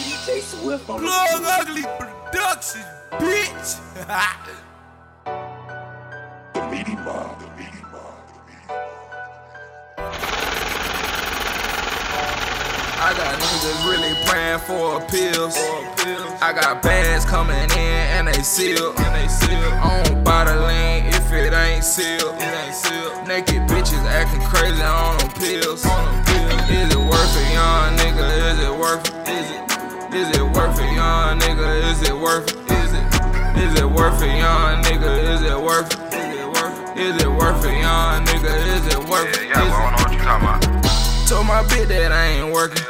DJ Swift on Plug Ugly Production, bitch. The meaty mob, the meaty mob, the meaty I got niggas really praying for appeals. I got bags coming in and they sealed. And they buy the lean if it ain't sealed. It ain't sealed. Naked bitches acting crazy on them pills. Is it worth it, young nigga? Is it worth it? Is it? Is it worth it, young nigga? Is it worth it? Is it? Is it worth it, young nigga? Is it worth it? Is it worth it young nigga? Is it worth it? Told my bitch that I ain't working.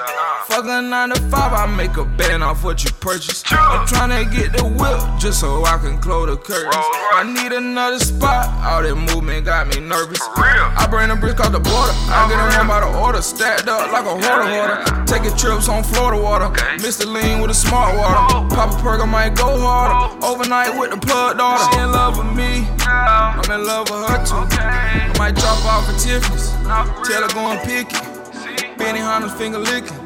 Fuck a 9 to 5, I make a band off what you purchase. I'm tryna get the whip just so I can close the curtains. I need another spot, all that movement got me nervous. I bring the brick off the border. I Oh, get around by the order, stacked up like a Yeah, water. Taking trips on Florida water. Mr. Lean with a smart water. Oh. Pop a perk, I might go harder. Overnight with the plug daughter. She in love with me. I'm in love with her too. I might drop off at Tiffany's. Tell her go and pick it. Benihana's finger licking.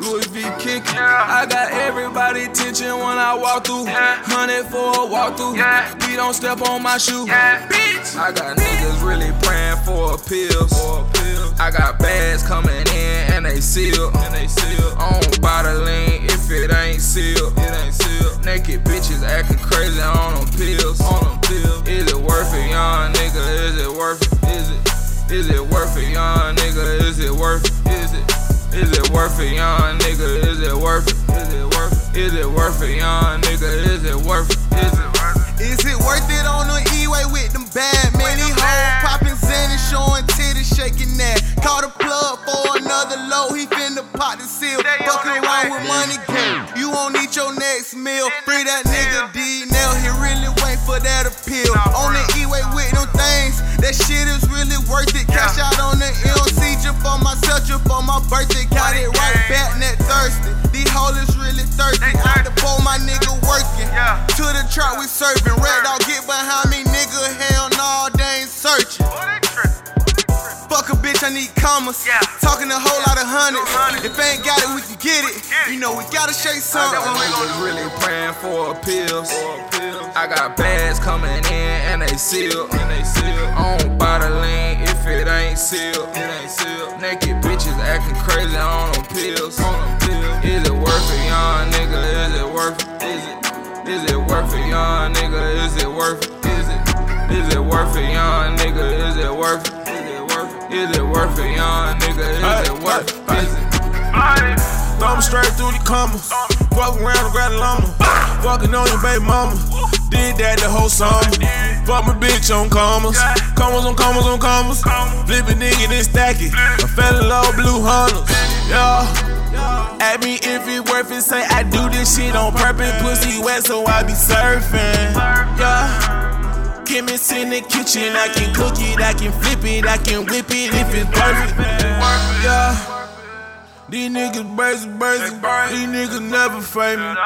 Louis V kicking. I got everybody attention when I walk through. Hundred for a walk through. We don't step on my shoe. Bitch. I got niggas really praying for appeals. I got bags coming in and they sealed. And they sealed. I don't buy the if it ain't sealed. It ain't sealed. Naked bitches acting crazy on them pills. On them pills. Is it worth it, young nigga? Is it worth it? Is it? Is it worth it, young nigga? Is it worth it? Is it worth it, young nigga? Is it worth it? Is it worth it? Is it worth it, young nigga? Is it worth it? Is it worth it? Is it worth it on the E-way with them bad man? These hoes popping Xanny, showing titties, shaking that. Caught a plug for another low, he finna pop the seal. Fucking around with money game. You won't eat your next meal. Free that nigga D now, he really wait for that appeal. On the. E-way really thirsty. They Out the thirsty. bowl, my nigga working. Yeah. To the trap we serving. Red dog get behind me, nigga. Hell no, they ain't searching. They trippin'. They trippin'. Fuck a bitch, I need commas. Yeah. Talking a whole lot of hundreds. Hundreds. If ain't got it, we can get it. You know we gotta shake something. got niggas really praying for appeals. I got bags coming in and they sealed. And they sealed. I don't buy worth it, young nigga? Is it worth it? Is it? Is it worth it, young nigga? Is it worth it? Is it worth it young nigga? Is it worth it? Is it? Blinded. Thumb straight through the commas. Fuck around and grab the llama. Fucking on your baby mama. Did that the whole summer. Fuck my bitch on commas. Commas on commas on commas. Flip a nigga then stack it. I fell in love blue hunters. Yeah. At me if it worth it, say I do this shit on purpose. Pussy wet, so I be surfing. Yeah. Chemist in the kitchen, I can cook it, I can flip it, I can whip it if it's perfect. Yeah. These niggas brazy, brazy. These niggas never famous.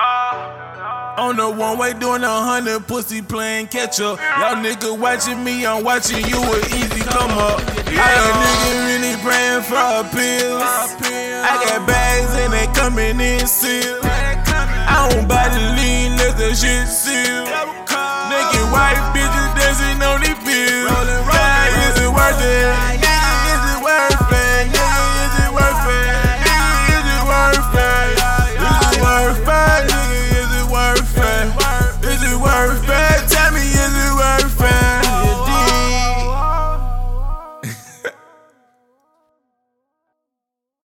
On the one way doing a hundred pussy playing catch up. Y'all nigga watching me, I'm watching you an easy come up. I got niggas really praying for appeals. I got bags and they coming in sealed. I don't buy the lean, let the shit seal. Naked white bitches